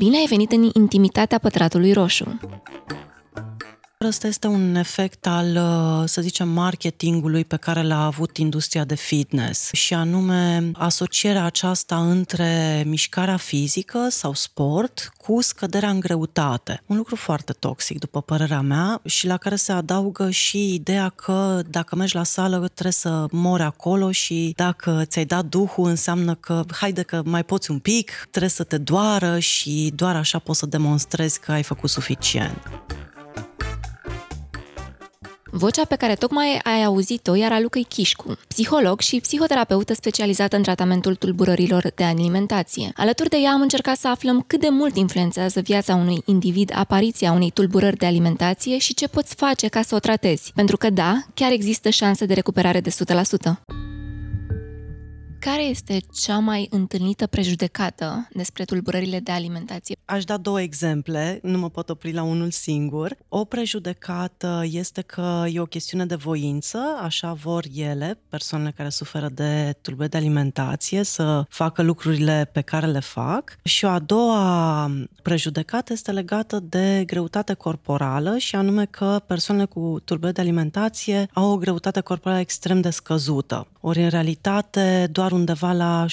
Bine ai venit în intimitatea pătratului roșu! Ăsta este un efect al, uh, să zicem, marketingului pe care l-a avut industria de fitness și anume asocierea aceasta între mișcarea fizică sau sport cu scăderea în greutate. Un lucru foarte toxic, după părerea mea, și la care se adaugă și ideea că dacă mergi la sală trebuie să mori acolo și dacă ți-ai dat duhul înseamnă că haide că mai poți un pic, trebuie să te doară și doar așa poți să demonstrezi că ai făcut suficient. Vocea pe care tocmai ai auzit-o era Lucăi Chișcu, psiholog și psihoterapeută specializată în tratamentul tulburărilor de alimentație. Alături de ea am încercat să aflăm cât de mult influențează viața unui individ apariția unei tulburări de alimentație și ce poți face ca să o tratezi. Pentru că da, chiar există șanse de recuperare de 100%. Care este cea mai întâlnită prejudecată despre tulburările de alimentație? Aș da două exemple, nu mă pot opri la unul singur. O prejudecată este că e o chestiune de voință, așa vor ele, persoanele care suferă de tulburări de alimentație, să facă lucrurile pe care le fac. Și o a doua prejudecată este legată de greutate corporală și anume că persoanele cu tulburări de alimentație au o greutate corporală extrem de scăzută. Ori în realitate doar doar undeva la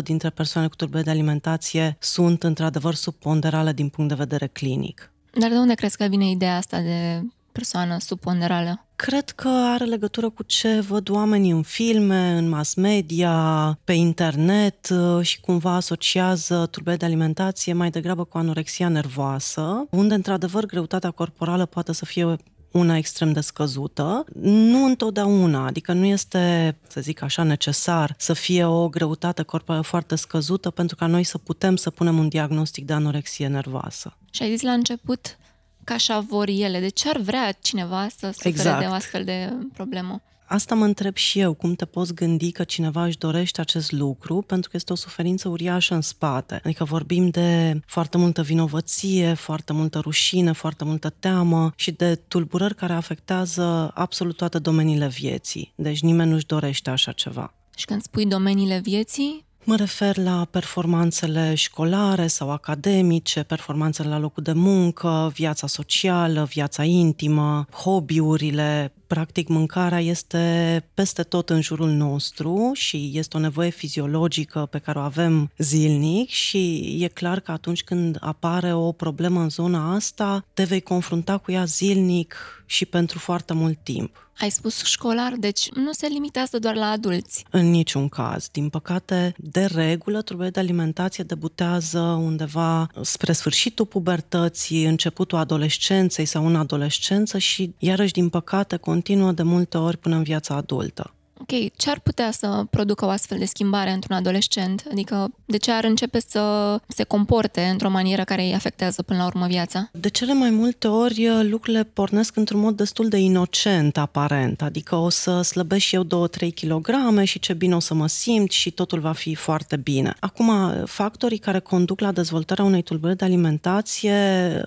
6% dintre persoane cu tulburări de alimentație sunt într-adevăr subponderale din punct de vedere clinic. Dar de unde crezi că vine ideea asta de persoană subponderală? Cred că are legătură cu ce văd oamenii în filme, în mass media, pe internet uh, și cumva asociază tulburări de alimentație mai degrabă cu anorexia nervoasă, unde într-adevăr greutatea corporală poate să fie una extrem de scăzută. Nu întotdeauna, adică nu este, să zic așa, necesar să fie o greutate corporală foarte scăzută pentru ca noi să putem să punem un diagnostic de anorexie nervoasă. Și ai zis la început că așa vor ele. De ce ar vrea cineva să sufere exact. de o astfel de problemă? Asta mă întreb și eu, cum te poți gândi că cineva își dorește acest lucru, pentru că este o suferință uriașă în spate. Adică vorbim de foarte multă vinovăție, foarte multă rușine, foarte multă teamă și de tulburări care afectează absolut toate domeniile vieții. Deci nimeni nu-și dorește așa ceva. Și când spui domeniile vieții, Mă refer la performanțele școlare sau academice, performanțele la locul de muncă, viața socială, viața intimă, hobby-urile, practic mâncarea este peste tot în jurul nostru și este o nevoie fiziologică pe care o avem zilnic și e clar că atunci când apare o problemă în zona asta, te vei confrunta cu ea zilnic și pentru foarte mult timp. Ai spus școlar, deci nu se limitează doar la adulți. În niciun caz. Din păcate, de regulă, trebuie de alimentație debutează undeva spre sfârșitul pubertății, începutul adolescenței sau în adolescență și, iarăși, din păcate, continuă de multe ori până în viața adultă ok, ce ar putea să producă o astfel de schimbare într-un adolescent? Adică de ce ar începe să se comporte într-o manieră care îi afectează până la urmă viața? De cele mai multe ori uh, lucrurile pornesc într-un mod destul de inocent aparent, adică o să slăbesc și eu 2-3 kg și ce bine o să mă simt și totul va fi foarte bine. Acum, factorii care conduc la dezvoltarea unei tulburări de alimentație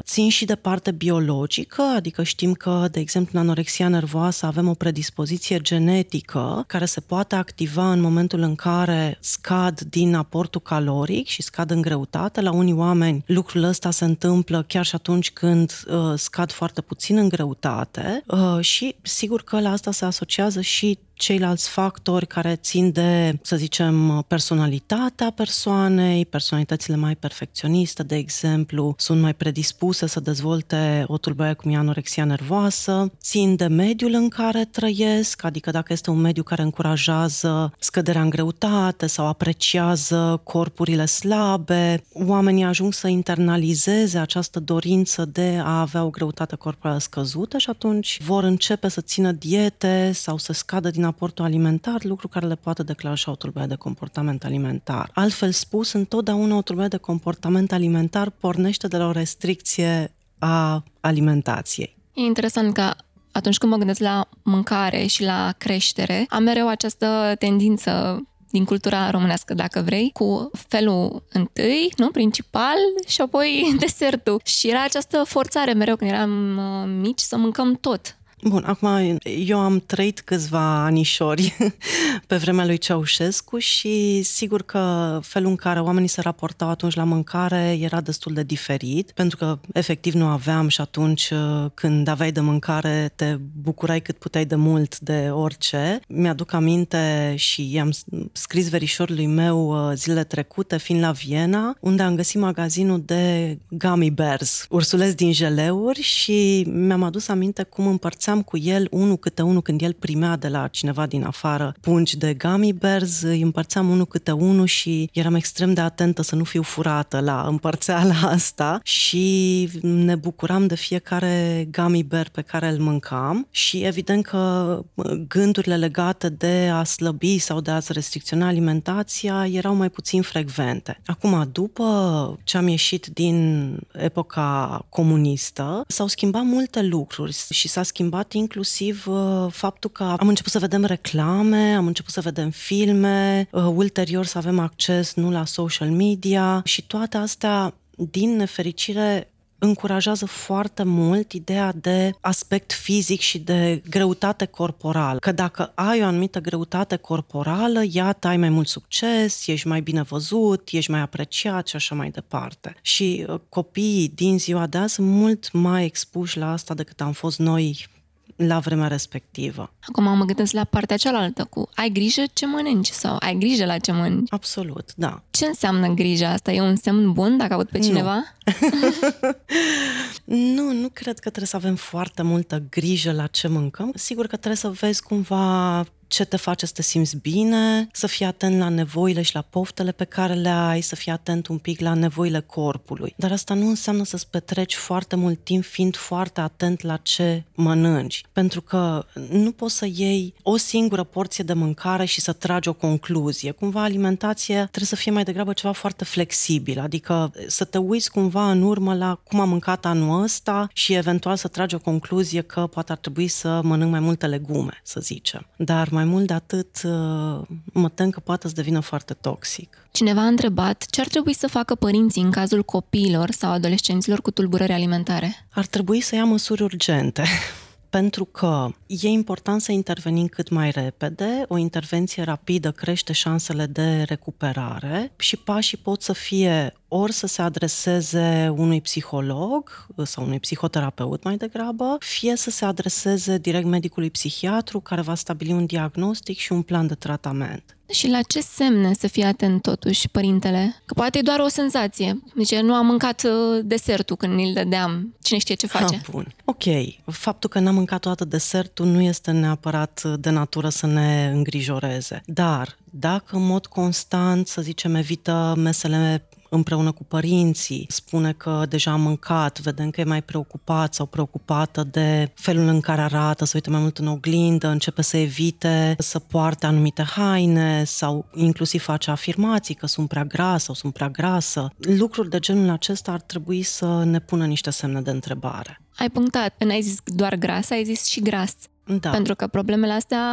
țin și de parte biologică, adică știm că, de exemplu, în anorexia nervoasă avem o predispoziție genetică care se poate activa în momentul în care scad din aportul caloric și scad în greutate. La unii oameni lucrul ăsta se întâmplă chiar și atunci când uh, scad foarte puțin în greutate uh, și sigur că la asta se asociază și ceilalți factori care țin de, să zicem, personalitatea persoanei, personalitățile mai perfecționiste, de exemplu, sunt mai predispuse să dezvolte o tulburare cum e anorexia nervoasă, țin de mediul în care trăiesc, adică dacă este un mediu care încurajează scăderea în greutate sau apreciază corpurile slabe, oamenii ajung să internalizeze această dorință de a avea o greutate corporală scăzută și atunci vor începe să țină diete sau să scadă din aportul alimentar, lucru care le poate declanșa o tulburare de comportament alimentar. Altfel spus, întotdeauna o tulburare de comportament alimentar pornește de la o restricție a alimentației. E interesant că atunci când mă gândesc la mâncare și la creștere, am mereu această tendință din cultura românească, dacă vrei, cu felul întâi, nu, principal, și apoi desertul. Și era această forțare mereu când eram uh, mici să mâncăm tot Bun, acum eu am trăit câțiva anișori pe vremea lui Ceaușescu și sigur că felul în care oamenii se raportau atunci la mâncare era destul de diferit, pentru că efectiv nu aveam și atunci uh, când aveai de mâncare te bucurai cât puteai de mult de orice. Mi-aduc aminte și i-am scris verișorului meu uh, zilele trecute, fiind la Viena, unde am găsit magazinul de gummy bears, ursuleți din jeleuri și mi-am adus aminte cum împărțeam cu el unul câte unul când el primea de la cineva din afară pungi de gummy bears, îi împărțeam unul câte unul și eram extrem de atentă să nu fiu furată la împărțeala asta și ne bucuram de fiecare gummy bear pe care îl mâncam și evident că gândurile legate de a slăbi sau de a-ți restricționa alimentația erau mai puțin frecvente. Acum, după ce am ieșit din epoca comunistă, s-au schimbat multe lucruri și s-a schimbat inclusiv uh, faptul că am început să vedem reclame, am început să vedem filme, uh, ulterior să avem acces nu la social media și toate astea din nefericire încurajează foarte mult ideea de aspect fizic și de greutate corporală. Că dacă ai o anumită greutate corporală, iată, ai mai mult succes, ești mai bine văzut, ești mai apreciat și așa mai departe. Și uh, copiii din ziua de azi sunt mult mai expuși la asta decât am fost noi la vremea respectivă. Acum mă gândesc la partea cealaltă cu ai grijă ce mănânci sau ai grijă la ce mănânci. Absolut, da. Ce înseamnă grija asta? E un semn bun dacă aud pe cineva? Nu. nu, nu cred că trebuie să avem foarte multă grijă la ce mâncăm. Sigur că trebuie să vezi cumva ce te face să te simți bine, să fii atent la nevoile și la poftele pe care le ai, să fii atent un pic la nevoile corpului. Dar asta nu înseamnă să-ți petreci foarte mult timp fiind foarte atent la ce mănânci. Pentru că nu poți să iei o singură porție de mâncare și să tragi o concluzie. Cumva alimentație trebuie să fie mai degrabă ceva foarte flexibil, adică să te uiți cumva în urmă la cum am mâncat anul ăsta și eventual să tragi o concluzie că poate ar trebui să mănânc mai multe legume, să zicem. Dar mai mult de atât, uh, mă tem că poate să devină foarte toxic. Cineva a întrebat ce ar trebui să facă părinții în cazul copiilor sau adolescenților cu tulburări alimentare. Ar trebui să ia măsuri urgente pentru că e important să intervenim cât mai repede, o intervenție rapidă crește șansele de recuperare și pașii pot să fie ori să se adreseze unui psiholog sau unui psihoterapeut mai degrabă, fie să se adreseze direct medicului psihiatru care va stabili un diagnostic și un plan de tratament. Și la ce semne să fie atent totuși părintele? Că poate e doar o senzație. Deci nu am mâncat uh, desertul când îl dădeam. Cine știe ce face? Ha, bun. Ok. Faptul că n-am mâncat toată desertul nu este neapărat de natură să ne îngrijoreze. Dar dacă în mod constant, să zicem, evită mesele împreună cu părinții, spune că deja a mâncat, vedem că e mai preocupat sau preocupată de felul în care arată, să uite mai mult în oglindă, începe să evite să poarte anumite haine sau inclusiv face afirmații că sunt prea gras sau sunt prea grasă. Lucruri de genul acesta ar trebui să ne pună niște semne de întrebare. Ai punctat, n-ai zis doar gras, ai zis și gras. Da. Pentru că problemele astea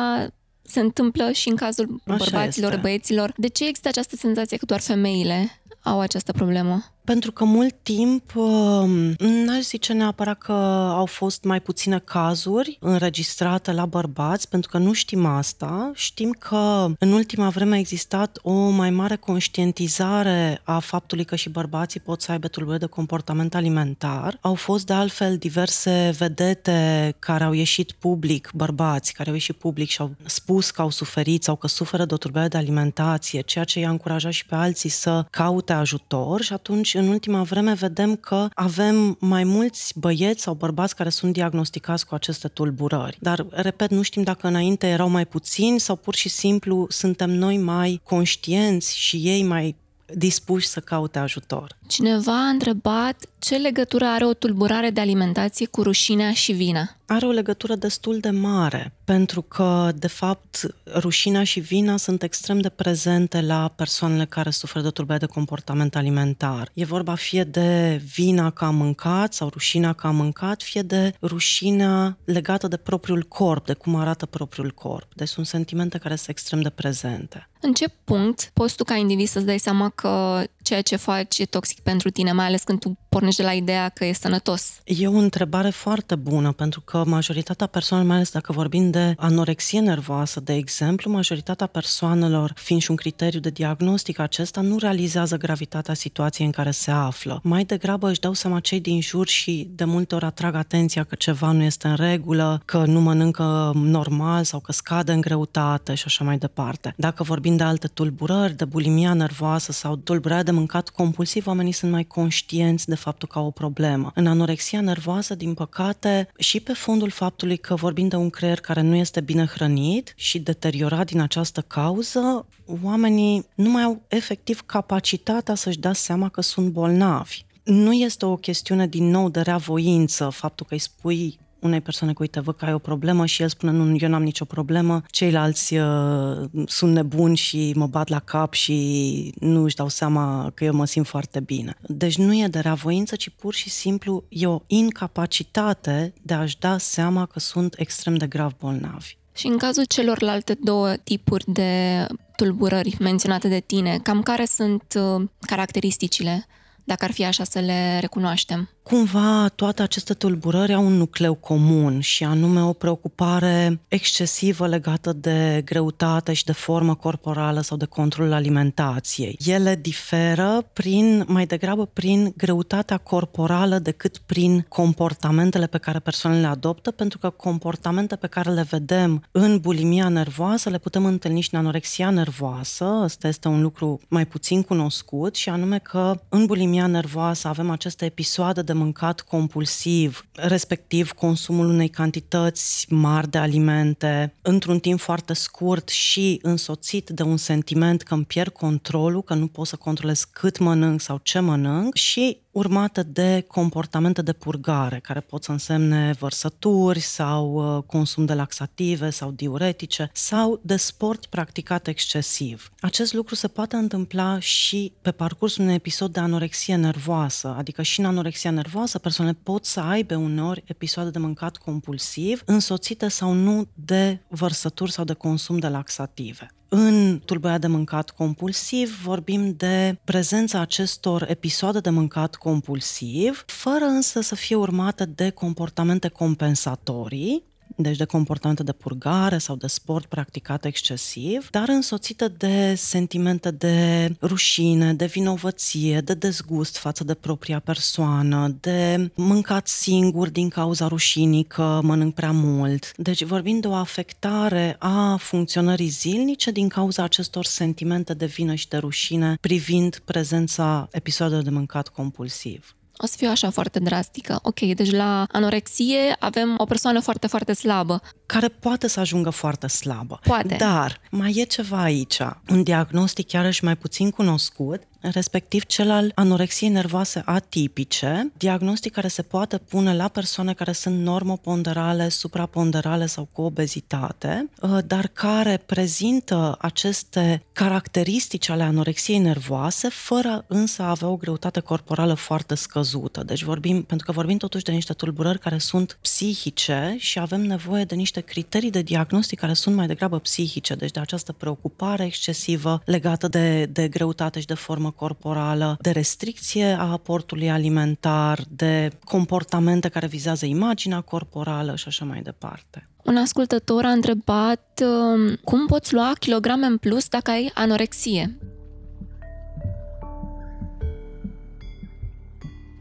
se întâmplă și în cazul Așa bărbaților, este. băieților. De ce există această senzație că doar femeile au această problemă? Pentru că mult timp, um, n-aș zice neapărat că au fost mai puține cazuri înregistrate la bărbați, pentru că nu știm asta. Știm că în ultima vreme a existat o mai mare conștientizare a faptului că și bărbații pot să aibă tulburări de comportament alimentar. Au fost de altfel diverse vedete care au ieșit public, bărbați care au ieșit public și au spus că au suferit sau că suferă de o tulburare de alimentație, ceea ce i-a încurajat și pe alții să caute ajutor și atunci în ultima vreme vedem că avem mai mulți băieți sau bărbați care sunt diagnosticați cu aceste tulburări. Dar, repet, nu știm dacă înainte erau mai puțini sau pur și simplu suntem noi mai conștienți și ei mai dispuși să caute ajutor. Cineva a întrebat ce legătură are o tulburare de alimentație cu rușinea și vina? Are o legătură destul de mare, pentru că, de fapt, rușinea și vina sunt extrem de prezente la persoanele care suferă de tulburare de comportament alimentar. E vorba fie de vina că a mâncat sau rușinea că a mâncat, fie de rușinea legată de propriul corp, de cum arată propriul corp. Deci sunt sentimente care sunt extrem de prezente. În ce punct poți tu ca individ să-ți dai seama că ceea ce faci e toxic pentru tine, mai ales când tu pornești de la ideea că e sănătos? E o întrebare foarte bună, pentru că că majoritatea persoanelor, mai ales dacă vorbim de anorexie nervoasă, de exemplu, majoritatea persoanelor, fiind și un criteriu de diagnostic acesta, nu realizează gravitatea situației în care se află. Mai degrabă își dau seama cei din jur și de multe ori atrag atenția că ceva nu este în regulă, că nu mănâncă normal sau că scade în greutate și așa mai departe. Dacă vorbim de alte tulburări, de bulimia nervoasă sau tulburarea de mâncat compulsiv, oamenii sunt mai conștienți de faptul că au o problemă. În anorexia nervoasă, din păcate, și pe fondul faptului că vorbim de un creier care nu este bine hrănit și deteriorat din această cauză, oamenii nu mai au efectiv capacitatea să-și dea seama că sunt bolnavi. Nu este o chestiune din nou de reavoință, faptul că îi spui unei persoane că, uite, văd că ai o problemă și el spune, nu, eu n-am nicio problemă, ceilalți uh, sunt nebuni și mă bat la cap și nu își dau seama că eu mă simt foarte bine. Deci nu e de reavoință, ci pur și simplu e o incapacitate de a-și da seama că sunt extrem de grav bolnavi. Și în cazul celorlalte două tipuri de tulburări menționate de tine, cam care sunt uh, caracteristicile, dacă ar fi așa să le recunoaștem? Cumva toate aceste tulburări au un nucleu comun și anume o preocupare excesivă legată de greutate și de formă corporală sau de controlul alimentației. Ele diferă prin, mai degrabă prin greutatea corporală decât prin comportamentele pe care persoanele le adoptă, pentru că comportamente pe care le vedem în bulimia nervoasă le putem întâlni și în anorexia nervoasă. Asta este un lucru mai puțin cunoscut și anume că în bulimia nervoasă avem aceste episoade de mâncat compulsiv, respectiv consumul unei cantități mari de alimente într-un timp foarte scurt și însoțit de un sentiment că îmi pierd controlul, că nu pot să controlez cât mănânc sau ce mănânc și urmată de comportamente de purgare, care pot să însemne vărsături sau uh, consum de laxative sau diuretice sau de sport practicat excesiv. Acest lucru se poate întâmpla și pe parcursul unui episod de anorexie nervoasă, adică și în anorexia nervoasă persoanele pot să aibă uneori episoade de mâncat compulsiv, însoțite sau nu de vărsături sau de consum de laxative. În tulburarea de mâncat compulsiv vorbim de prezența acestor episoade de mâncat compulsiv, fără însă să fie urmate de comportamente compensatorii, deci de comportamente de purgare sau de sport practicat excesiv, dar însoțită de sentimente de rușine, de vinovăție, de dezgust față de propria persoană, de mâncat singur din cauza rușinii că mănânc prea mult. Deci vorbim de o afectare a funcționării zilnice din cauza acestor sentimente de vină și de rușine privind prezența episoadelor de mâncat compulsiv o să fiu așa foarte drastică. Ok, deci la anorexie avem o persoană foarte, foarte slabă. Care poate să ajungă foarte slabă. Poate. Dar mai e ceva aici. Un diagnostic chiar și mai puțin cunoscut respectiv cel al anorexiei nervoase atipice, diagnostic care se poate pune la persoane care sunt normoponderale, supraponderale sau cu obezitate, uh, dar care prezintă aceste caracteristici ale anorexiei nervoase, fără însă a avea o greutate corporală foarte scăzută. Deci vorbim, pentru că vorbim totuși de niște tulburări care sunt psihice și avem nevoie de niște criterii de diagnostic care sunt mai degrabă psihice, deci de această preocupare excesivă legată de, de greutate și de formă formă corporală, de restricție a aportului alimentar, de comportamente care vizează imaginea corporală și așa mai departe. Un ascultător a întrebat um, cum poți lua kilograme în plus dacă ai anorexie?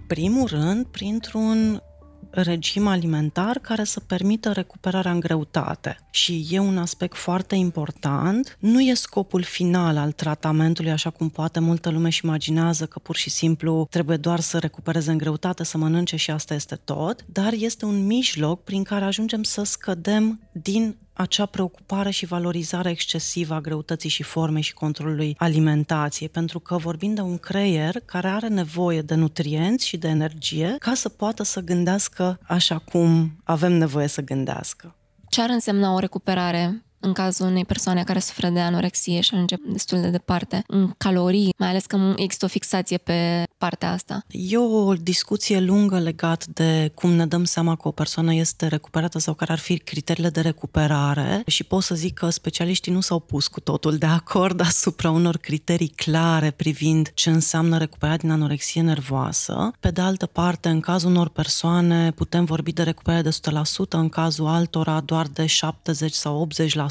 Primul rând, printr-un regim alimentar care să permită recuperarea în greutate. Și e un aspect foarte important. Nu e scopul final al tratamentului, așa cum poate multă lume și imaginează că pur și simplu trebuie doar să recupereze în greutate, să mănânce și asta este tot, dar este un mijloc prin care ajungem să scădem din acea preocupare și valorizare excesivă a greutății și formei și controlului alimentației, pentru că vorbim de un creier care are nevoie de nutrienți și de energie ca să poată să gândească așa cum avem nevoie să gândească. Ce ar însemna o recuperare în cazul unei persoane care suferă de anorexie și ajunge destul de departe în calorii, mai ales că există o fixație pe partea asta? E o discuție lungă legat de cum ne dăm seama că o persoană este recuperată sau care ar fi criteriile de recuperare și pot să zic că specialiștii nu s-au pus cu totul de acord asupra unor criterii clare privind ce înseamnă recuperarea din anorexie nervoasă. Pe de altă parte, în cazul unor persoane putem vorbi de recuperare de 100%, în cazul altora doar de 70 sau 80%,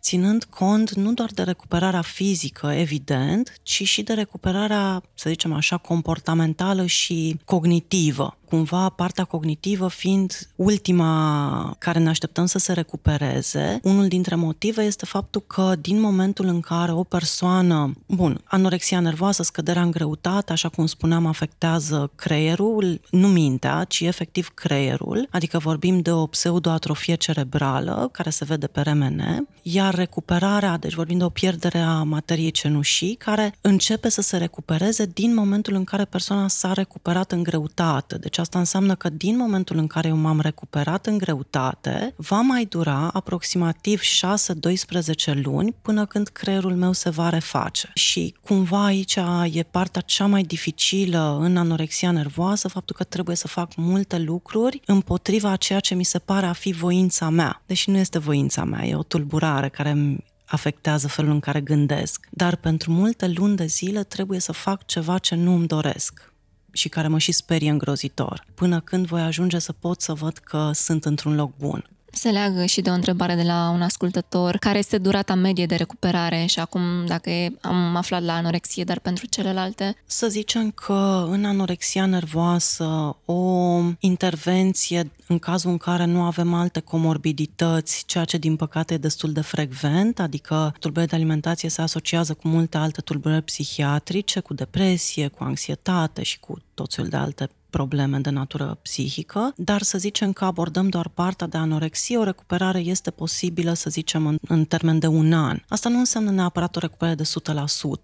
ținând cont nu doar de recuperarea fizică, evident, ci și de recuperarea, să zicem așa, comportamentală și cognitivă cumva partea cognitivă fiind ultima care ne așteptăm să se recupereze. Unul dintre motive este faptul că din momentul în care o persoană, bun, anorexia nervoasă, scăderea în greutate, așa cum spuneam, afectează creierul, nu mintea, ci efectiv creierul, adică vorbim de o pseudoatrofie cerebrală care se vede pe RMN, iar recuperarea, deci vorbim de o pierdere a materiei cenușii, care începe să se recupereze din momentul în care persoana s-a recuperat în greutate. Deci asta înseamnă că din momentul în care eu m-am recuperat în greutate, va mai dura aproximativ 6-12 luni până când creierul meu se va reface. Și cumva aici e partea cea mai dificilă în anorexia nervoasă, faptul că trebuie să fac multe lucruri împotriva a ceea ce mi se pare a fi voința mea. Deși nu este voința mea, e o tulburare care îmi afectează felul în care gândesc. Dar pentru multe luni de zile trebuie să fac ceva ce nu îmi doresc și care mă și sperie îngrozitor, până când voi ajunge să pot să văd că sunt într-un loc bun se leagă și de o întrebare de la un ascultător, care este durata medie de recuperare și acum dacă e, am aflat la anorexie, dar pentru celelalte? Să zicem că în anorexia nervoasă o intervenție în cazul în care nu avem alte comorbidități, ceea ce din păcate e destul de frecvent, adică tulburări de alimentație se asociază cu multe alte tulburări psihiatrice, cu depresie, cu anxietate și cu tot felul de alte probleme de natură psihică, dar să zicem că abordăm doar partea de anorexie, o recuperare este posibilă, să zicem, în, în termen de un an. Asta nu înseamnă neapărat o recuperare de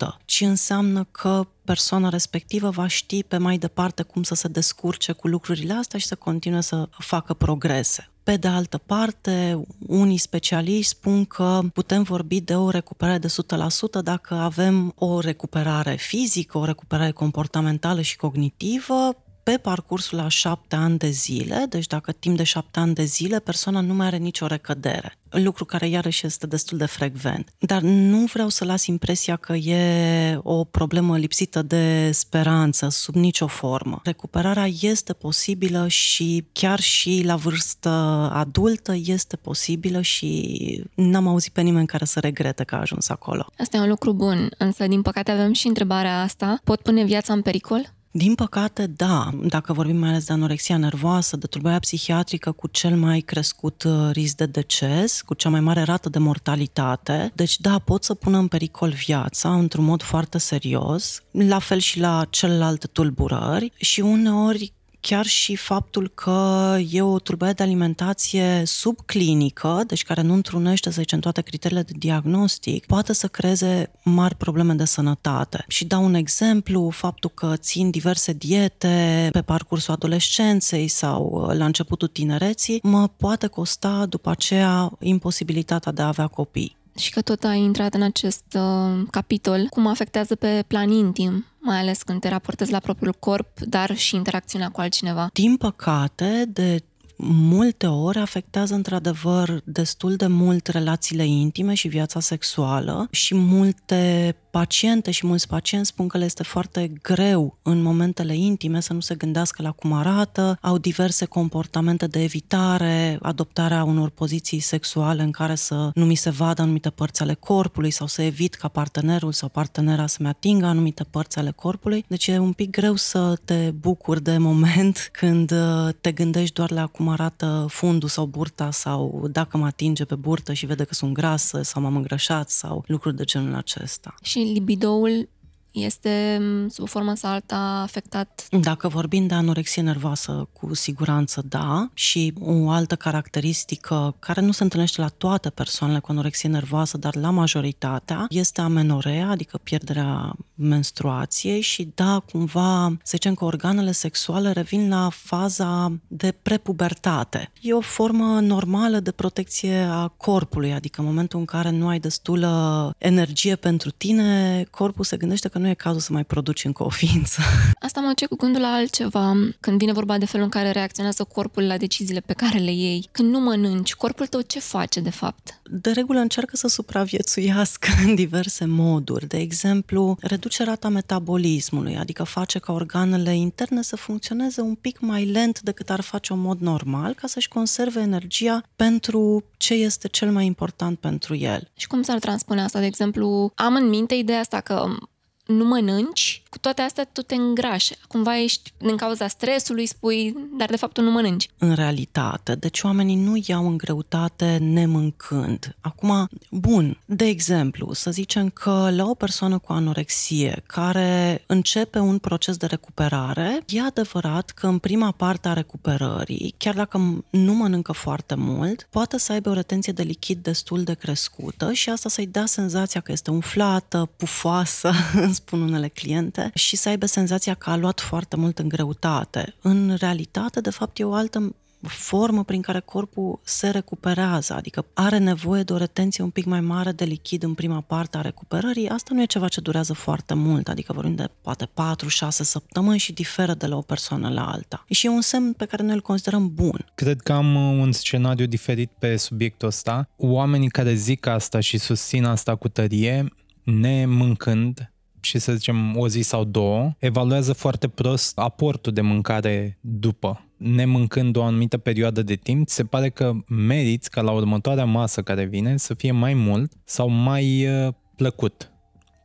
100%, ci înseamnă că persoana respectivă va ști pe mai departe cum să se descurce cu lucrurile astea și să continue să facă progrese. Pe de altă parte, unii specialiști spun că putem vorbi de o recuperare de 100% dacă avem o recuperare fizică, o recuperare comportamentală și cognitivă, pe parcursul a șapte ani de zile, deci dacă timp de șapte ani de zile persoana nu mai are nicio recădere. Lucru care iarăși este destul de frecvent. Dar nu vreau să las impresia că e o problemă lipsită de speranță sub nicio formă. Recuperarea este posibilă și chiar și la vârstă adultă este posibilă și n-am auzit pe nimeni care să regrete că a ajuns acolo. Asta e un lucru bun, însă din păcate avem și întrebarea asta. Pot pune viața în pericol? Din păcate, da. Dacă vorbim mai ales de anorexia nervoasă, de tulburarea psihiatrică cu cel mai crescut uh, risc de deces, cu cea mai mare rată de mortalitate, deci da, pot să pună în pericol viața într-un mod foarte serios, la fel și la celelalte tulburări și uneori chiar și faptul că e o tulburare de alimentație subclinică, deci care nu întrunește, să zicem, toate criteriile de diagnostic, poate să creeze mari probleme de sănătate. Și dau un exemplu, faptul că țin diverse diete pe parcursul adolescenței sau la începutul tinereții, mă poate costa după aceea imposibilitatea de a avea copii și că tot ai intrat în acest uh, capitol, cum afectează pe plan intim, mai ales când te raportezi la propriul corp, dar și interacțiunea cu altcineva. Din păcate, de multe ori afectează într-adevăr destul de mult relațiile intime și viața sexuală și multe paciente și mulți pacienți spun că le este foarte greu în momentele intime să nu se gândească la cum arată, au diverse comportamente de evitare, adoptarea unor poziții sexuale în care să nu mi se vadă anumite părți ale corpului sau să evit ca partenerul sau partenera să-mi atingă anumite părți ale corpului. Deci e un pic greu să te bucuri de moment când uh, te gândești doar la cum arată fundul sau burta sau dacă mă atinge pe burtă și vede că sunt grasă sau m-am îngrășat sau lucruri de genul acesta. Și libidoul este sub o formă sau alta afectat? Dacă vorbim de anorexie nervoasă, cu siguranță da. Și o altă caracteristică care nu se întâlnește la toate persoanele cu anorexie nervoasă, dar la majoritatea, este amenorea, adică pierderea menstruației și da, cumva, să zicem că organele sexuale revin la faza de prepubertate. E o formă normală de protecție a corpului, adică în momentul în care nu ai destulă energie pentru tine, corpul se gândește că nu e cazul să mai produci încă o ființă. Asta mă ce cu gândul la altceva, când vine vorba de felul în care reacționează corpul la deciziile pe care le iei. Când nu mănânci, corpul tău ce face de fapt? De regulă încearcă să supraviețuiască în diverse moduri. De exemplu, reduce rata metabolismului, adică face ca organele interne să funcționeze un pic mai lent decât ar face în mod normal, ca să-și conserve energia pentru ce este cel mai important pentru el. Și cum s-ar transpune asta? De exemplu, am în minte ideea asta că nu mănânci, cu toate astea tu te îngrași. Cumva ești din cauza stresului, spui, dar de fapt tu nu mănânci. În realitate, deci oamenii nu iau în greutate nemâncând. Acum, bun, de exemplu, să zicem că la o persoană cu anorexie care începe un proces de recuperare, e adevărat că în prima parte a recuperării, chiar dacă nu mănâncă foarte mult, poate să aibă o retenție de lichid destul de crescută și asta să-i dea senzația că este umflată, pufoasă, spun unele cliente, și să aibă senzația că a luat foarte mult în greutate. În realitate, de fapt, e o altă formă prin care corpul se recuperează, adică are nevoie de o retenție un pic mai mare de lichid în prima parte a recuperării. Asta nu e ceva ce durează foarte mult, adică vorbim de poate 4-6 săptămâni și diferă de la o persoană la alta. Și e un semn pe care noi îl considerăm bun. Cred că am un scenariu diferit pe subiectul ăsta. Oamenii care zic asta și susțin asta cu tărie, ne mâncând, și să zicem o zi sau două, evaluează foarte prost aportul de mâncare după. Nemâncând o anumită perioadă de timp, se pare că meriți ca la următoarea masă care vine să fie mai mult sau mai uh, plăcut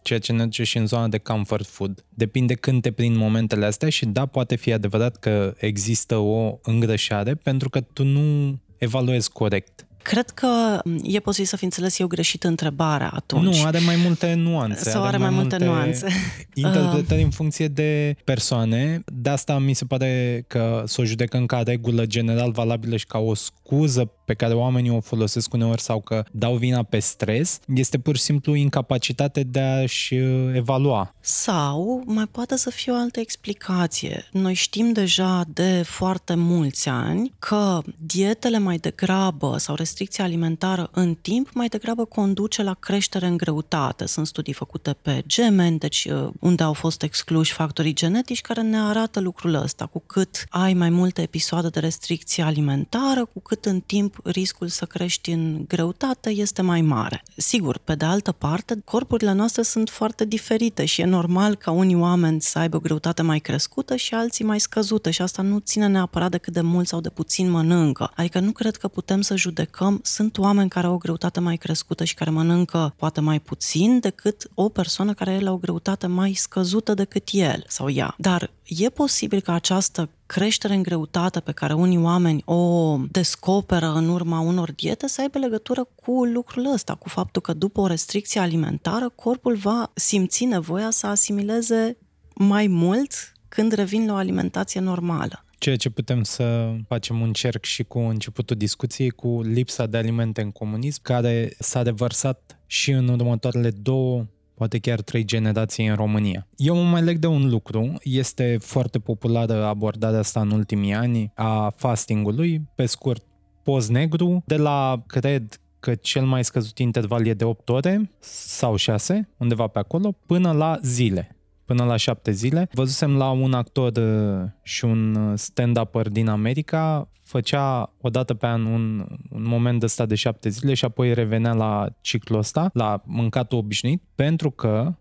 ceea ce ne duce și în zona de comfort food. Depinde când te prind momentele astea și da, poate fi adevărat că există o îngrășare pentru că tu nu evaluezi corect Cred că e posibil să fi înțeles eu greșit întrebarea atunci. Nu, are mai multe nuanțe. Sau are, are mai, mai multe, multe nuanțe. Interpretări în funcție de persoane. De asta mi se pare că să o judecăm ca regulă general valabilă și ca o scuză pe care oamenii o folosesc uneori sau că dau vina pe stres, este pur și simplu incapacitate de a-și uh, evalua. Sau mai poate să fie o altă explicație. Noi știm deja de foarte mulți ani că dietele mai degrabă sau restricția alimentară în timp mai degrabă conduce la creștere în greutate. Sunt studii făcute pe gemeni, deci uh, unde au fost excluși factorii genetici care ne arată lucrul ăsta. Cu cât ai mai multe episoade de restricție alimentară, cu cât în timp riscul să crești în greutate este mai mare. Sigur, pe de altă parte, corpurile noastre sunt foarte diferite și e normal ca unii oameni să aibă o greutate mai crescută și alții mai scăzută și asta nu ține neapărat de cât de mult sau de puțin mănâncă. Adică nu cred că putem să judecăm. Sunt oameni care au o greutate mai crescută și care mănâncă poate mai puțin decât o persoană care are o greutate mai scăzută decât el sau ea. Dar e posibil ca această creștere în greutate pe care unii oameni o descoperă în urma unor diete să aibă legătură cu lucrul ăsta, cu faptul că după o restricție alimentară, corpul va simți nevoia să asimileze mai mult când revin la o alimentație normală. Ceea ce putem să facem un cerc și cu începutul discuției cu lipsa de alimente în comunism, care s-a revărsat și în următoarele două poate chiar trei generații în România. Eu mă mai leg de un lucru, este foarte populară abordarea asta în ultimii ani a fastingului, pe scurt, post negru, de la, cred, că cel mai scăzut interval e de 8 ore sau 6, undeva pe acolo, până la zile până la șapte zile. Văzusem la un actor uh, și un uh, stand-upper din America, făcea o dată pe an un, un moment ăsta de șapte zile și apoi revenea la ciclul ăsta, la mâncatul obișnuit, pentru că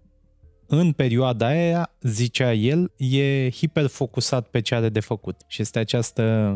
în perioada aia, zicea el, e hiperfocusat pe ce are de făcut. Și este această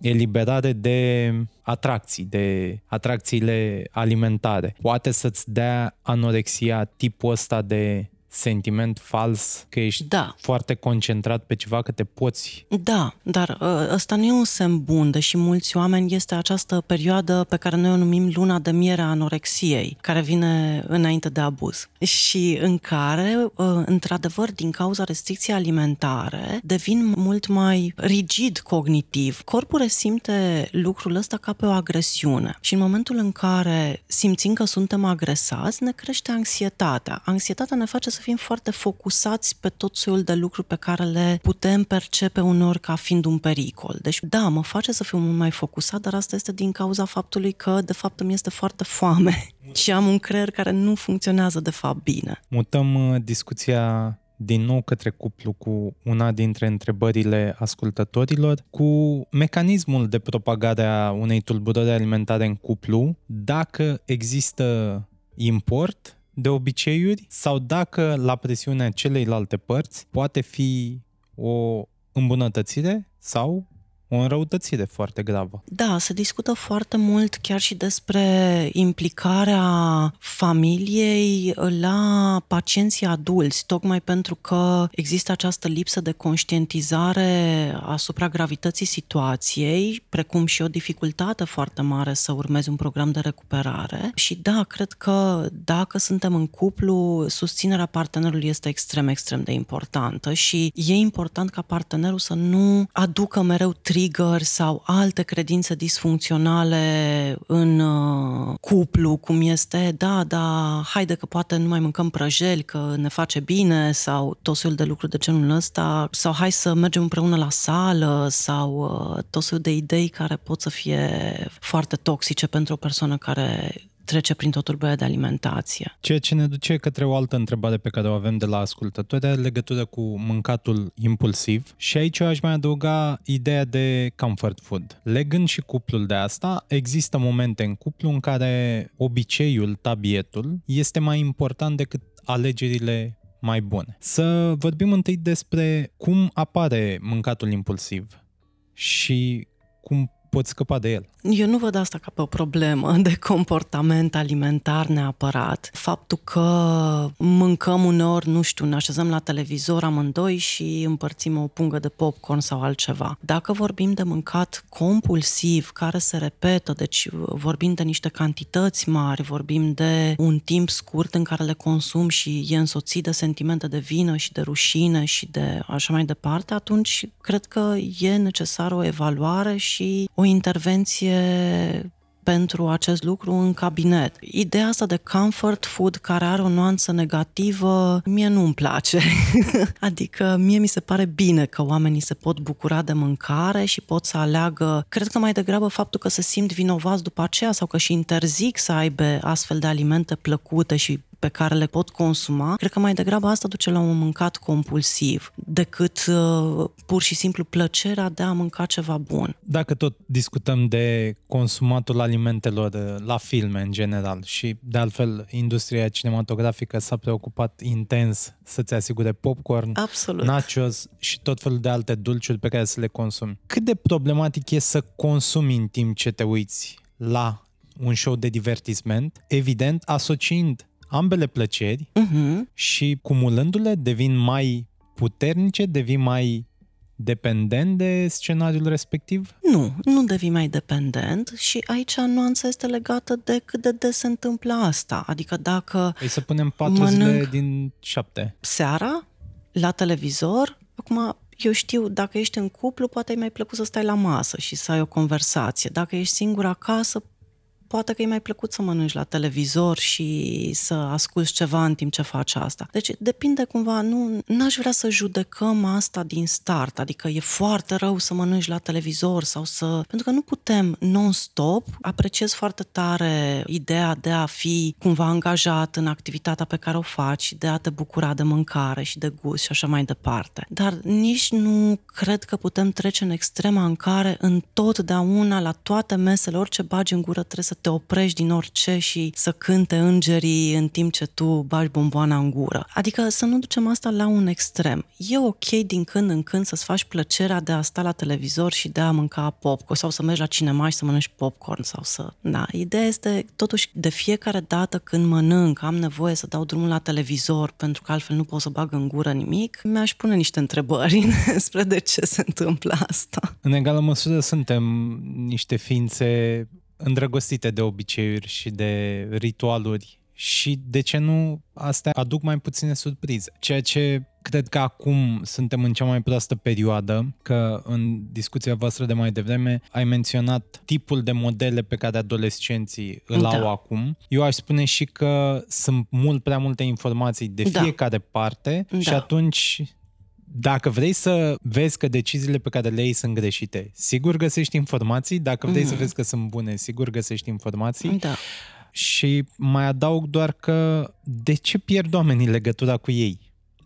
eliberare de atracții, de atracțiile alimentare. Poate să-ți dea anorexia tipul ăsta de sentiment fals că ești Da. foarte concentrat pe ceva, că te poți Da, dar ă, ăsta nu e un semn bun, deși mulți oameni este această perioadă pe care noi o numim luna de miere a anorexiei, care vine înainte de abuz și în care, ă, într-adevăr, din cauza restricției alimentare, devin mult mai rigid cognitiv. Corpul resimte lucrul ăsta ca pe o agresiune și în momentul în care simțim că suntem agresați, ne crește anxietatea. Anxietatea ne face să fim foarte focusați pe tot soiul de lucruri pe care le putem percepe uneori ca fiind un pericol. Deci, da, mă face să fiu mult mai focusat, dar asta este din cauza faptului că, de fapt, îmi este foarte foame și am un creier care nu funcționează, de fapt, bine. Mutăm uh, discuția din nou către cuplu cu una dintre întrebările ascultătorilor, cu mecanismul de propagare a unei tulburări alimentare în cuplu, dacă există import de obiceiuri sau dacă la presiunea celeilalte părți poate fi o îmbunătățire sau o înrăutățire foarte gravă. Da, se discută foarte mult chiar și despre implicarea familiei la pacienții adulți, tocmai pentru că există această lipsă de conștientizare asupra gravității situației, precum și o dificultate foarte mare să urmezi un program de recuperare. Și da, cred că dacă suntem în cuplu, susținerea partenerului este extrem, extrem de importantă și e important ca partenerul să nu aducă mereu trigger sau alte credințe disfuncționale în uh, cuplu, cum este, da, da, haide că poate nu mai mâncăm prăjeli, că ne face bine sau tot soiul de lucruri de genul ăsta, sau hai să mergem împreună la sală sau uh, tot soiul de idei care pot să fie foarte toxice pentru o persoană care trece prin o tulburare de alimentație. Ceea ce ne duce către o altă întrebare pe care o avem de la ascultători are legătură cu mâncatul impulsiv și aici eu aș mai adăuga ideea de comfort food. Legând și cuplul de asta, există momente în cuplu în care obiceiul, tabietul, este mai important decât alegerile mai bune. Să vorbim întâi despre cum apare mâncatul impulsiv și cum poți scăpa de el. Eu nu văd asta ca pe o problemă de comportament alimentar neapărat. Faptul că mâncăm uneori, nu știu, ne așezăm la televizor amândoi și împărțim o pungă de popcorn sau altceva. Dacă vorbim de mâncat compulsiv, care se repetă, deci vorbim de niște cantități mari, vorbim de un timp scurt în care le consum și e însoțit de sentimente de vină și de rușine și de așa mai departe, atunci cred că e necesară o evaluare și o intervenție pentru acest lucru în cabinet. Ideea asta de comfort food care are o nuanță negativă, mie nu-mi place. adică mie mi se pare bine că oamenii se pot bucura de mâncare și pot să aleagă, cred că mai degrabă faptul că se simt vinovați după aceea sau că și interzic să aibă astfel de alimente plăcute și pe care le pot consuma, cred că mai degrabă asta duce la un mâncat compulsiv decât uh, pur și simplu plăcerea de a mânca ceva bun. Dacă tot discutăm de consumatul alimentelor uh, la filme în general și de altfel industria cinematografică s-a preocupat intens să-ți asigure popcorn, Absolut. nachos și tot felul de alte dulciuri pe care să le consumi. Cât de problematic e să consumi în timp ce te uiți la un show de divertisment, evident asociind ambele plăceri Uh-huh. și cumulându-le devin mai puternice, devin mai dependent de scenariul respectiv? Nu, nu devii mai dependent și aici nuanța este legată de cât de des se întâmplă asta. Adică dacă Păi să punem patru Mănânc. zile din șapte. seara, la televizor, acum eu știu, dacă ești în cuplu, poate ai mai plăcut să stai la masă și să ai o conversație. Dacă ești singur acasă, poate că e mai plăcut să mănânci la televizor și să asculți ceva în timp ce faci asta. Deci depinde cumva, nu n-aș vrea să judecăm asta din start, adică e foarte rău să mănânci la televizor sau să... Pentru că nu putem non-stop, apreciez foarte tare ideea de a fi cumva angajat în activitatea pe care o faci și de a te bucura de mâncare și de gust și așa mai departe. Dar nici nu cred că putem trece în extrema în care întotdeauna la toate mesele, orice bagi în gură, trebuie să te oprești din orice și să cânte îngerii în timp ce tu bagi bomboana în gură. Adică să nu ducem asta la un extrem. E ok din când în când să-ți faci plăcerea de a sta la televizor și de a mânca popcorn sau să mergi la cinema și să mănânci popcorn sau să... Da, ideea este totuși de fiecare dată când mănânc, am nevoie să dau drumul la televizor pentru că altfel nu pot să bag în gură nimic, mi-aș pune niște întrebări spre de ce se întâmplă asta. În egală măsură suntem niște ființe îndrăgostite de obiceiuri și de ritualuri și, de ce nu, astea aduc mai puține surprize. Ceea ce cred că acum suntem în cea mai proastă perioadă, că în discuția voastră de mai devreme ai menționat tipul de modele pe care adolescenții îl da. au acum. Eu aș spune și că sunt mult prea multe informații de da. fiecare parte da. și atunci dacă vrei să vezi că deciziile pe care le iei sunt greșite, sigur găsești informații. Dacă vrei mm-hmm. să mhm. vezi că sunt bune, sigur găsești informații. Da. Și mai adaug doar că de ce pierd oamenii legătura cu ei?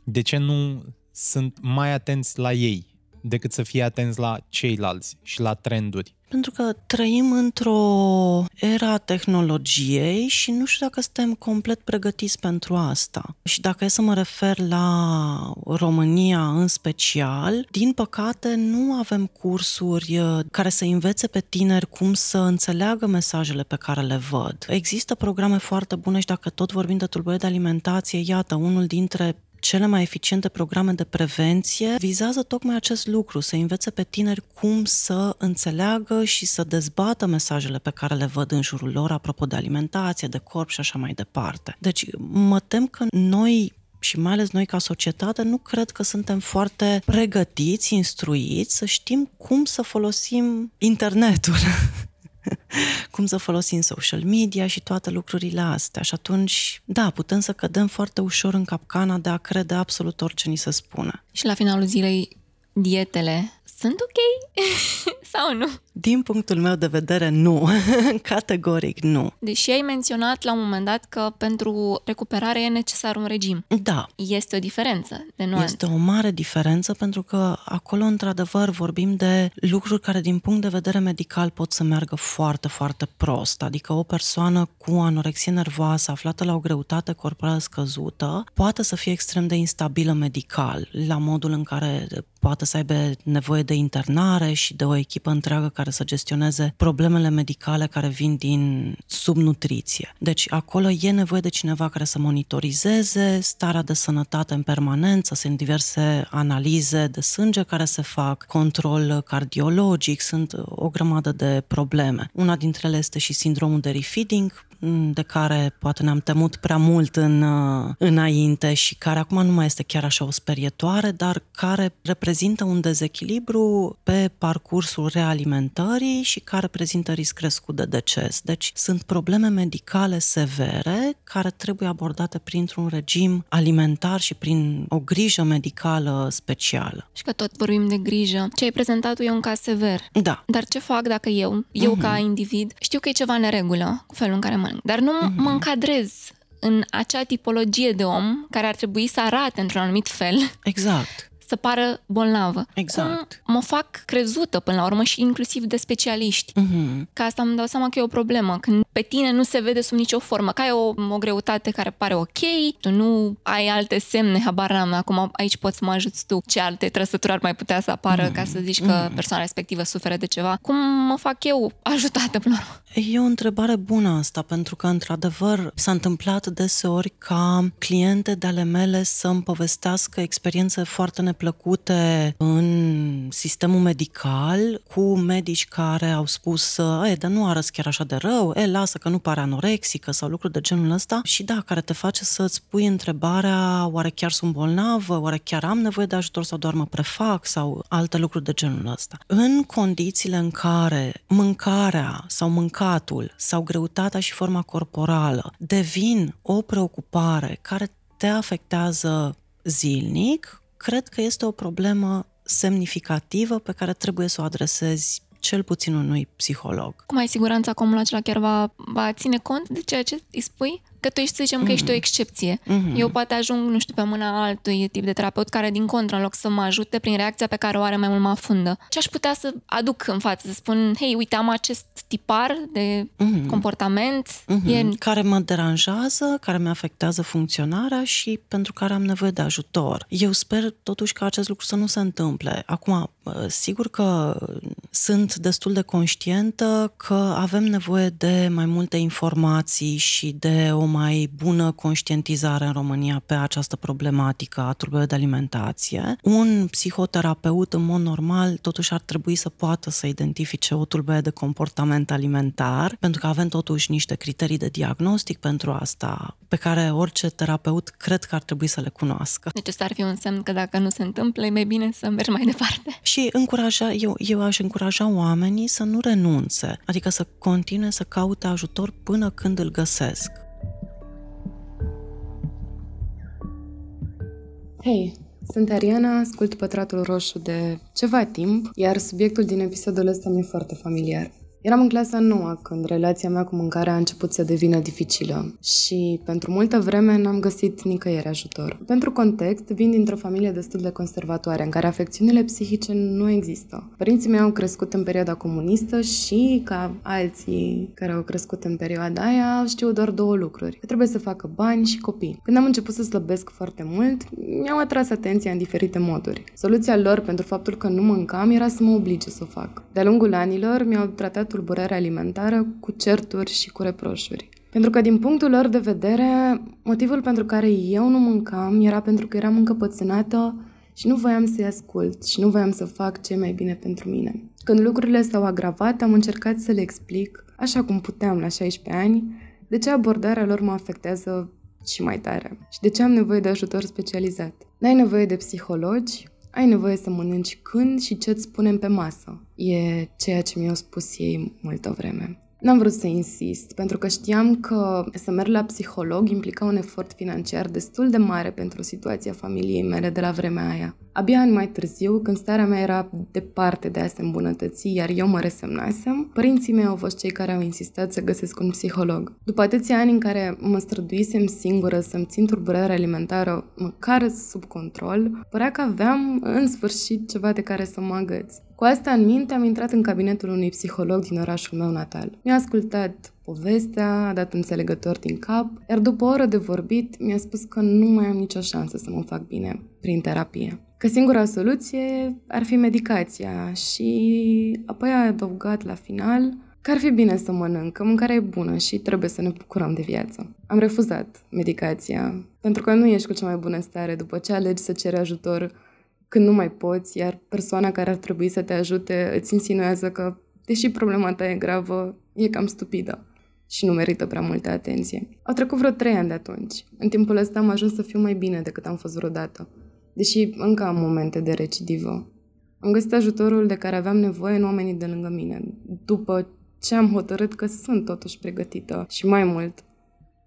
De ce nu sunt mai atenți la ei decât să fie atenți la ceilalți și la trenduri? Pentru că trăim într-o era tehnologiei și nu știu dacă suntem complet pregătiți pentru asta. Și dacă e să mă refer la România în special, din păcate nu avem cursuri uh, care să învețe pe tineri cum să înțeleagă mesajele pe care le văd. Există programe foarte bune și dacă tot vorbim de tulburări de alimentație, iată, unul dintre cele mai eficiente programe de prevenție vizează tocmai acest lucru, să învețe pe tineri cum să înțeleagă și să dezbată mesajele pe care le văd în jurul lor apropo de alimentație, de corp și așa mai departe. Deci mă tem că noi și mai ales noi ca societate, nu cred că suntem foarte pregătiți, instruiți să știm cum să folosim internetul cum să folosim social media și toate lucrurile astea. Și atunci, da, putem să cădem foarte ușor în capcana de a crede absolut orice ni se spune. Și la finalul zilei, dietele sunt ok sau nu? Din punctul meu de vedere, nu. Categoric nu. Deși ai menționat la un moment dat că pentru recuperare e necesar un regim. Da. Este o diferență de nuanță. Este o mare diferență pentru că acolo, într-adevăr, vorbim de lucruri care, din punct de vedere medical, pot să meargă foarte, foarte prost. Adică o persoană cu anorexie nervoasă aflată la o greutate corporală scăzută poate să fie extrem de instabilă medical, la modul în care poate să aibă nevoie de internare și de o echipă întreagă care să gestioneze problemele medicale care vin din subnutriție. Deci acolo e nevoie de cineva care să monitorizeze starea de sănătate în permanență, sunt diverse analize de sânge care se fac, control cardiologic, sunt o grămadă de probleme. Una dintre ele este și sindromul de refeeding, de care poate ne-am temut prea mult în, uh, înainte și care acum nu mai este chiar așa o sperietoare, dar care reprezintă un dezechilibru pe parcursul realimentării și care prezintă risc crescut de deces. Deci sunt probleme medicale severe care trebuie abordate printr-un regim alimentar și prin o grijă medicală specială. Și că tot vorbim de grijă. Ce ai prezentat tu e un caz sever. Da. Dar ce fac dacă eu, eu uh-huh. ca individ, știu că e ceva neregulă cu felul în care mă mănânc, dar nu mm-hmm. mă încadrez în acea tipologie de om care ar trebui să arate într-un anumit fel. Exact să pară bolnavă. Exact. Cum mă fac crezută până la urmă și inclusiv de specialiști. Mm-hmm. Ca asta îmi dau seama că e o problemă. Când pe tine nu se vede sub nicio formă, că ai o, o greutate care pare ok, tu nu ai alte semne, habar n-am. Acum aici poți să mă ajuți tu ce alte trăsături ar mai putea să apară mm-hmm. ca să zici că mm-hmm. persoana respectivă suferă de ceva. Cum mă fac eu ajutată până la urmă? E o întrebare bună asta, pentru că, într-adevăr, s-a întâmplat deseori ca cliente de ale mele să-mi povestească experiențe foarte neplăcute în sistemul medical, cu medici care au spus, e, dar nu arăți chiar așa de rău, e, lasă că nu pare anorexică sau lucruri de genul ăsta. Și da, care te face să-ți pui întrebarea, oare chiar sunt bolnavă, oare chiar am nevoie de ajutor sau doar mă prefac? sau alte lucruri de genul ăsta. În condițiile în care mâncarea sau mâncarea mâncatul sau greutatea și forma corporală devin o preocupare care te afectează zilnic, cred că este o problemă semnificativă pe care trebuie să o adresezi cel puțin unui psiholog. Cum ai siguranța că omul acela chiar va, va ține cont de ceea ce îi spui? Că tu ești, să zicem, că ești o mhm. excepție. Mm-hmm. Eu poate ajung, nu știu, pe mâna altui tip de terapeut care, din contră, în loc să mă ajute prin reacția pe care o are, mai mult mă afundă. Ce aș putea să aduc în față? Să spun, hei, uite, am acest tipar de mm-hmm. comportament. Mm-hmm. E... Care mă deranjează, care mi afectează funcționarea și pentru care am nevoie de ajutor. Eu sper, totuși, că acest lucru să nu se întâmple. Acum, sigur că sunt destul de conștientă că avem nevoie de mai multe informații și de o mai bună conștientizare în România pe această problematică a tulburării de alimentație. Un psihoterapeut, în mod normal, totuși ar trebui să poată să identifice o tulburare de comportament alimentar, pentru că avem totuși niște criterii de diagnostic pentru asta, pe care orice terapeut cred că ar trebui să le cunoască. Deci ăsta ar fi un semn că dacă nu se întâmplă, e mai bine să mergi mai departe. Și încuraja, eu, eu aș încuraja oamenii să nu renunțe, adică să continue să caute ajutor până când îl găsesc. Hei, sunt Ariana, ascult Pătratul Roșu de ceva timp, iar subiectul din episodul ăsta mi-e foarte familiar. Eram în clasa nouă când relația mea cu mâncarea a început să devină dificilă și pentru multă vreme n-am găsit nicăieri ajutor. Pentru context, vin dintr-o familie destul de conservatoare în care afecțiunile psihice nu există. Părinții mei au crescut în perioada comunistă și, ca alții care au crescut în perioada aia, știu doar două lucruri. Că trebuie să facă bani și copii. Când am început să slăbesc foarte mult, mi-au atras atenția în diferite moduri. Soluția lor pentru faptul că nu mâncam era să mă oblige să o fac. De-a lungul anilor mi-au tratat tulburare alimentară cu certuri și cu reproșuri. Pentru că, din punctul lor de vedere, motivul pentru care eu nu mâncam era pentru că eram încăpățânată și nu voiam să-i ascult și nu voiam să fac ce mai bine pentru mine. Când lucrurile s-au agravat, am încercat să le explic, așa cum puteam la 16 ani, de ce abordarea lor mă afectează și mai tare și de ce am nevoie de ajutor specializat. N-ai nevoie de psihologi, ai nevoie să mănânci când și ce-ți punem pe masă. E ceea ce mi-au spus ei multă vreme. N-am vrut să insist, pentru că știam că să merg la psiholog implica un efort financiar destul de mare pentru situația familiei mele de la vremea aia. Abia ani mai târziu, când starea mea era departe de a se îmbunătăți, iar eu mă resemnasem, părinții mei au fost cei care au insistat să găsesc un psiholog. După atâția ani în care mă străduisem singură să-mi țin turburarea alimentară măcar sub control, părea că aveam în sfârșit ceva de care să mă agăț. Cu asta în minte, am intrat în cabinetul unui psiholog din orașul meu natal. Mi-a ascultat povestea, a dat înțelegător din cap, iar după o oră de vorbit, mi-a spus că nu mai am nicio șansă să mă fac bine prin terapie. Că singura soluție ar fi medicația și apoi a adăugat la final că ar fi bine să mănânc, că mâncarea e bună și trebuie să ne bucurăm de viață. Am refuzat medicația, pentru că nu ești cu cea mai bună stare după ce alegi să ceri ajutor când nu mai poți, iar persoana care ar trebui să te ajute îți insinuează că, deși problema ta e gravă, e cam stupidă și nu merită prea multă atenție. Au trecut vreo trei ani de atunci. În timpul ăsta am ajuns să fiu mai bine decât am fost vreodată, deși încă am momente de recidivă. Am găsit ajutorul de care aveam nevoie în oamenii de lângă mine, după ce am hotărât că sunt totuși pregătită și mai mult,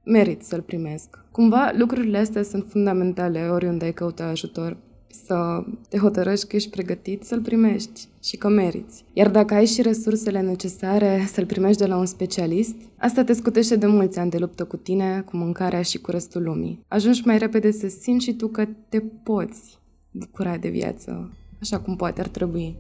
merit să-l primesc. Cumva, lucrurile astea sunt fundamentale oriunde ai căuta ajutor să te hotărăști că ești pregătit să-l primești și că meriți. Iar dacă ai și resursele necesare să-l primești de la un specialist, asta te scutește de mulți ani de luptă cu tine, cu mâncarea și cu restul lumii. Ajungi mai repede să simți și tu că te poți bucura de viață, așa cum poate ar trebui.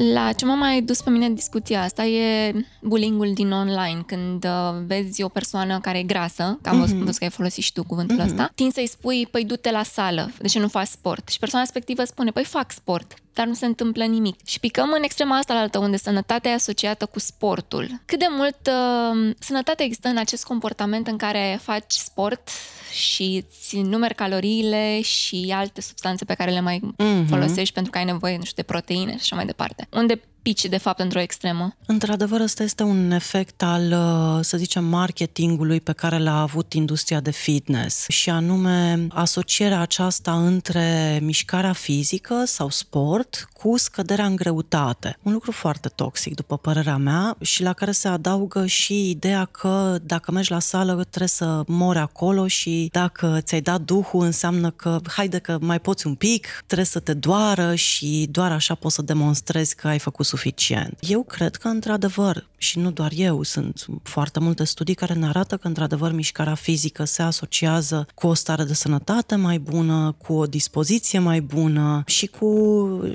La ce m-a mai dus pe mine în discuția asta e bullying din online, când uh, vezi o persoană care e grasă, că am mm-hmm. văzut că ai folosit și tu cuvântul mm-hmm. ăsta, tin să-i spui, păi du-te la sală, de ce nu faci sport? Și persoana respectivă spune, păi fac sport dar nu se întâmplă nimic. Și picăm în extrema asta la altă, unde sănătatea e asociată cu sportul. Cât de mult uh, sănătate există în acest comportament în care faci sport și îți numeri caloriile și alte substanțe pe care le mai mm-hmm. folosești pentru că ai nevoie, nu știu, de proteine și așa mai departe. Unde pici, de fapt, într-o extremă. Într-adevăr, ăsta este un efect al, uh, să zicem, marketingului pe care l-a avut industria de fitness și anume asocierea aceasta între mișcarea fizică sau sport cu scăderea în greutate. Un lucru foarte toxic, după părerea mea, și la care se adaugă și ideea că dacă mergi la sală trebuie să mori acolo și dacă ți-ai dat duhul înseamnă că haide că mai poți un pic, trebuie să te doară și doar așa poți să demonstrezi că ai făcut suficient. Eu cred că, într-adevăr, și nu doar eu, sunt foarte multe studii care ne arată că, într-adevăr, mișcarea fizică se asociază cu o stare de sănătate mai bună, cu o dispoziție mai bună și cu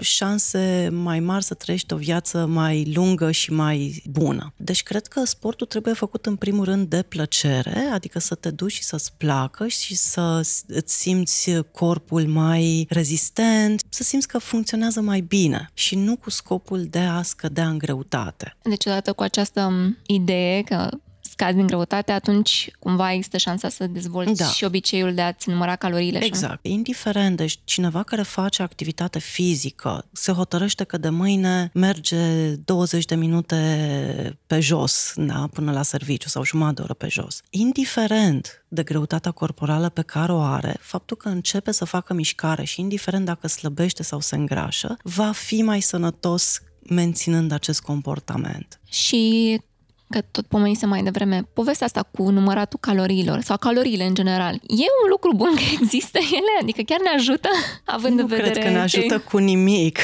șanse mai mari să trăiești o viață mai lungă și mai bună. Deci, cred că sportul trebuie făcut în primul rând de plăcere, adică să te duci și să-ți placă și să îți simți corpul mai rezistent, să simți că funcționează mai bine și nu cu scopul de a scădea în greutate. Deci, odată cu această idee că scazi din greutate, atunci cumva există șansa să dezvolți da. și obiceiul de a-ți număra caloriile. Exact. Și... Indiferent, deci cineva care face activitate fizică se hotărăște că de mâine merge 20 de minute pe jos, da, până la serviciu sau jumătate de oră pe jos. Indiferent de greutatea corporală pe care o are, faptul că începe să facă mișcare și indiferent dacă slăbește sau se îngrașă, va fi mai sănătos menținând acest comportament. Și că tot pomenise mai devreme, povestea asta cu număratul caloriilor sau caloriile în general, e un lucru bun că există ele? Adică chiar ne ajută, având nu în vedere... cred că ne ajută cu nimic.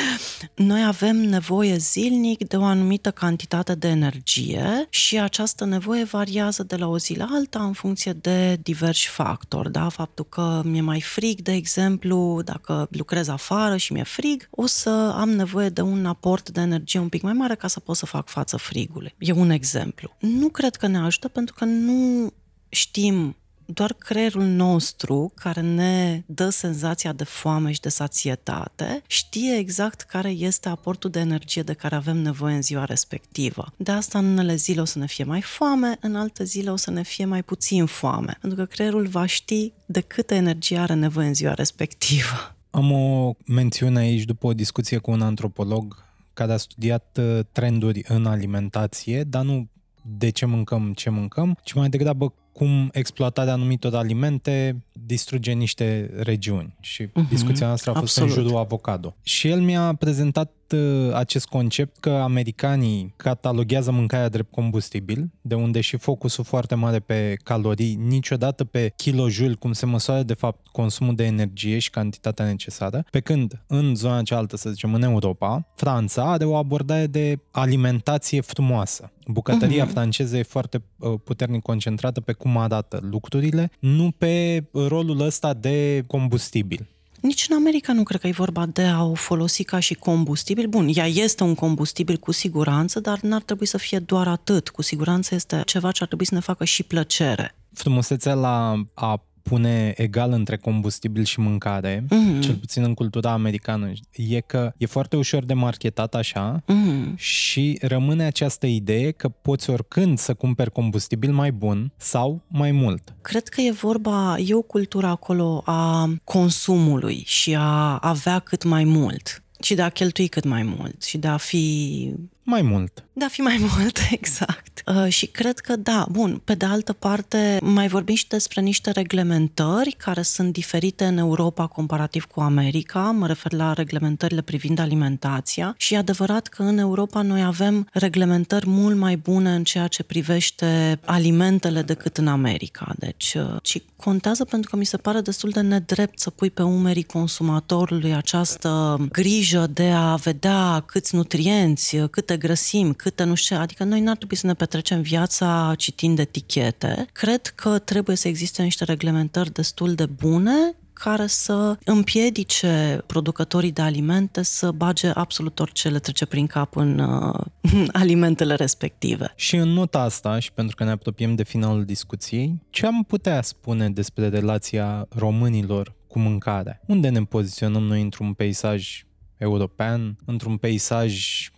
Noi avem nevoie zilnic de o anumită cantitate de energie și această nevoie variază de la o zi la alta în funcție de diversi factori. Da? Faptul că mi-e mai frig, de exemplu, dacă lucrez afară și mi-e frig, o să am nevoie de un aport de energie un pic mai mare ca să pot să fac față frigului. E un exemplu. Nu cred că ne ajută pentru că nu știm doar creierul nostru, care ne dă senzația de foame și de sațietate, știe exact care este aportul de energie de care avem nevoie în ziua respectivă. De asta în unele zile o să ne fie mai foame, în alte zile o să ne fie mai puțin foame, pentru că creierul va ști de câtă energie are nevoie în ziua respectivă. Am o mențiune aici după o discuție cu un antropolog care a studiat uh, trenduri în alimentație, dar nu de ce mâncăm ce mâncăm, ci mai degrabă cum exploatarea anumitor alimente distruge niște regiuni. Și uh-huh. discuția noastră a fost Absolut. în jurul avocado. Și el mi-a prezentat uh, acest concept că americanii cataloghează mâncarea drept combustibil, de unde și focusul foarte mare pe calorii, niciodată pe kilojul, cum se măsoară de fapt consumul de energie și cantitatea necesară, pe când în zona cealaltă, să zicem în Europa, Franța are o abordare de alimentație frumoasă. Bucătăria uh-huh. franceză e foarte uh, puternic concentrată pe cum arată lucrurile, nu pe rolul ăsta de combustibil. Nici în America nu cred că e vorba de a o folosi ca și combustibil. Bun, ea este un combustibil cu siguranță, dar n-ar trebui să fie doar atât. Cu siguranță este ceva ce ar trebui să ne facă și plăcere. Frumusețea la a pune egal între combustibil și mâncare, mm-hmm. cel puțin în cultura americană, e că e foarte ușor de marketat așa mm-hmm. și rămâne această idee că poți oricând să cumperi combustibil mai bun sau mai mult. Cred că e vorba, e o cultură acolo a consumului și a avea cât mai mult și de a cheltui cât mai mult și de a fi mai mult. Da, fi mai mult, exact. Uh, și cred că da, bun, pe de altă parte mai vorbim și despre niște reglementări care sunt diferite în Europa comparativ cu America, mă refer la reglementările privind alimentația. Și e adevărat că în Europa noi avem reglementări mult mai bune în ceea ce privește alimentele decât în America. Deci, uh, și contează pentru că mi se pare destul de nedrept să pui pe umerii consumatorului această grijă de a vedea câți nutrienți, câte câte grăsimi, câte nu știu, adică noi n-ar trebui să ne petrecem viața citind etichete. Cred că trebuie să existe niște reglementări destul de bune care să împiedice producătorii de alimente să bage absolut orice le trece prin cap în uh, alimentele respective. Și în nota asta, și pentru că ne apropiem de finalul discuției, ce am putea spune despre relația românilor cu mâncarea? Unde ne poziționăm noi într-un peisaj european, într-un peisaj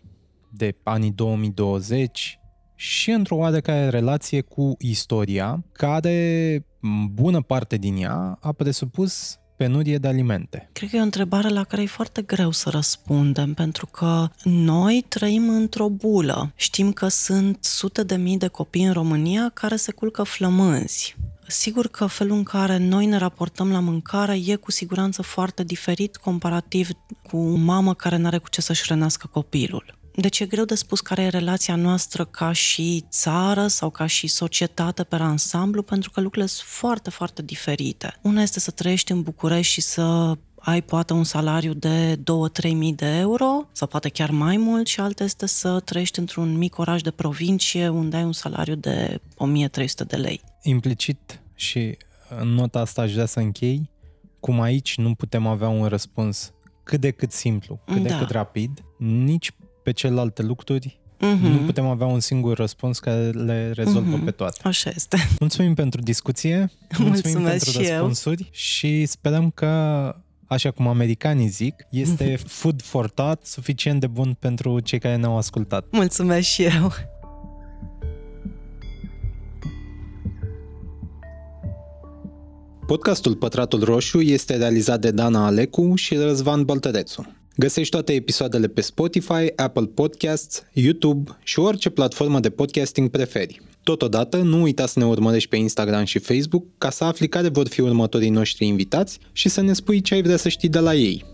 de anii 2020 și într-o oarecare relație cu istoria, care, bună parte din ea, a presupus penurie de alimente? Cred că e o întrebare la care e foarte greu să răspundem, pentru că noi trăim într-o bulă. Știm că sunt sute de mii de copii în România care se culcă flămânzi. Sigur că felul în care noi ne raportăm la mâncare e cu siguranță foarte diferit comparativ cu o mamă care nu are cu ce să-și hrănească copilul. Deci e greu de spus care e relația noastră ca și țară sau ca și societate pe ansamblu, pentru că lucrurile sunt foarte, foarte diferite. Una este să trăiești în București și să ai poate un salariu de 2-3 mii de euro sau poate chiar mai mult și alta este să trăiești într-un mic oraș de provincie unde ai un salariu de 1300 de lei. Implicit și în nota asta aș vrea să închei, cum aici nu putem avea un răspuns cât de cât simplu, cât da. de cât rapid, nici pe celelalte lucruri Mm-hmm. Nu putem avea un singur răspuns care le rezolvă mm-hmm. pe toate. Așa este. Mulțumim pentru discuție, mulțumim Mulțumesc pentru și răspunsuri eu. și sperăm că, așa cum americanii zic, este food for thought suficient de bun pentru cei care ne-au ascultat. Mulțumesc și eu. Podcastul Pătratul Roșu este realizat de Dana Alecu și Răzvan Baltărețu. Găsești toate episoadele pe Spotify, Apple Podcasts, YouTube și orice platformă de podcasting preferi. Totodată, nu uita să ne urmărești pe Instagram și Facebook ca să afli care vor fi următorii noștri invitați și să ne spui ce ai vrea să știi de la ei.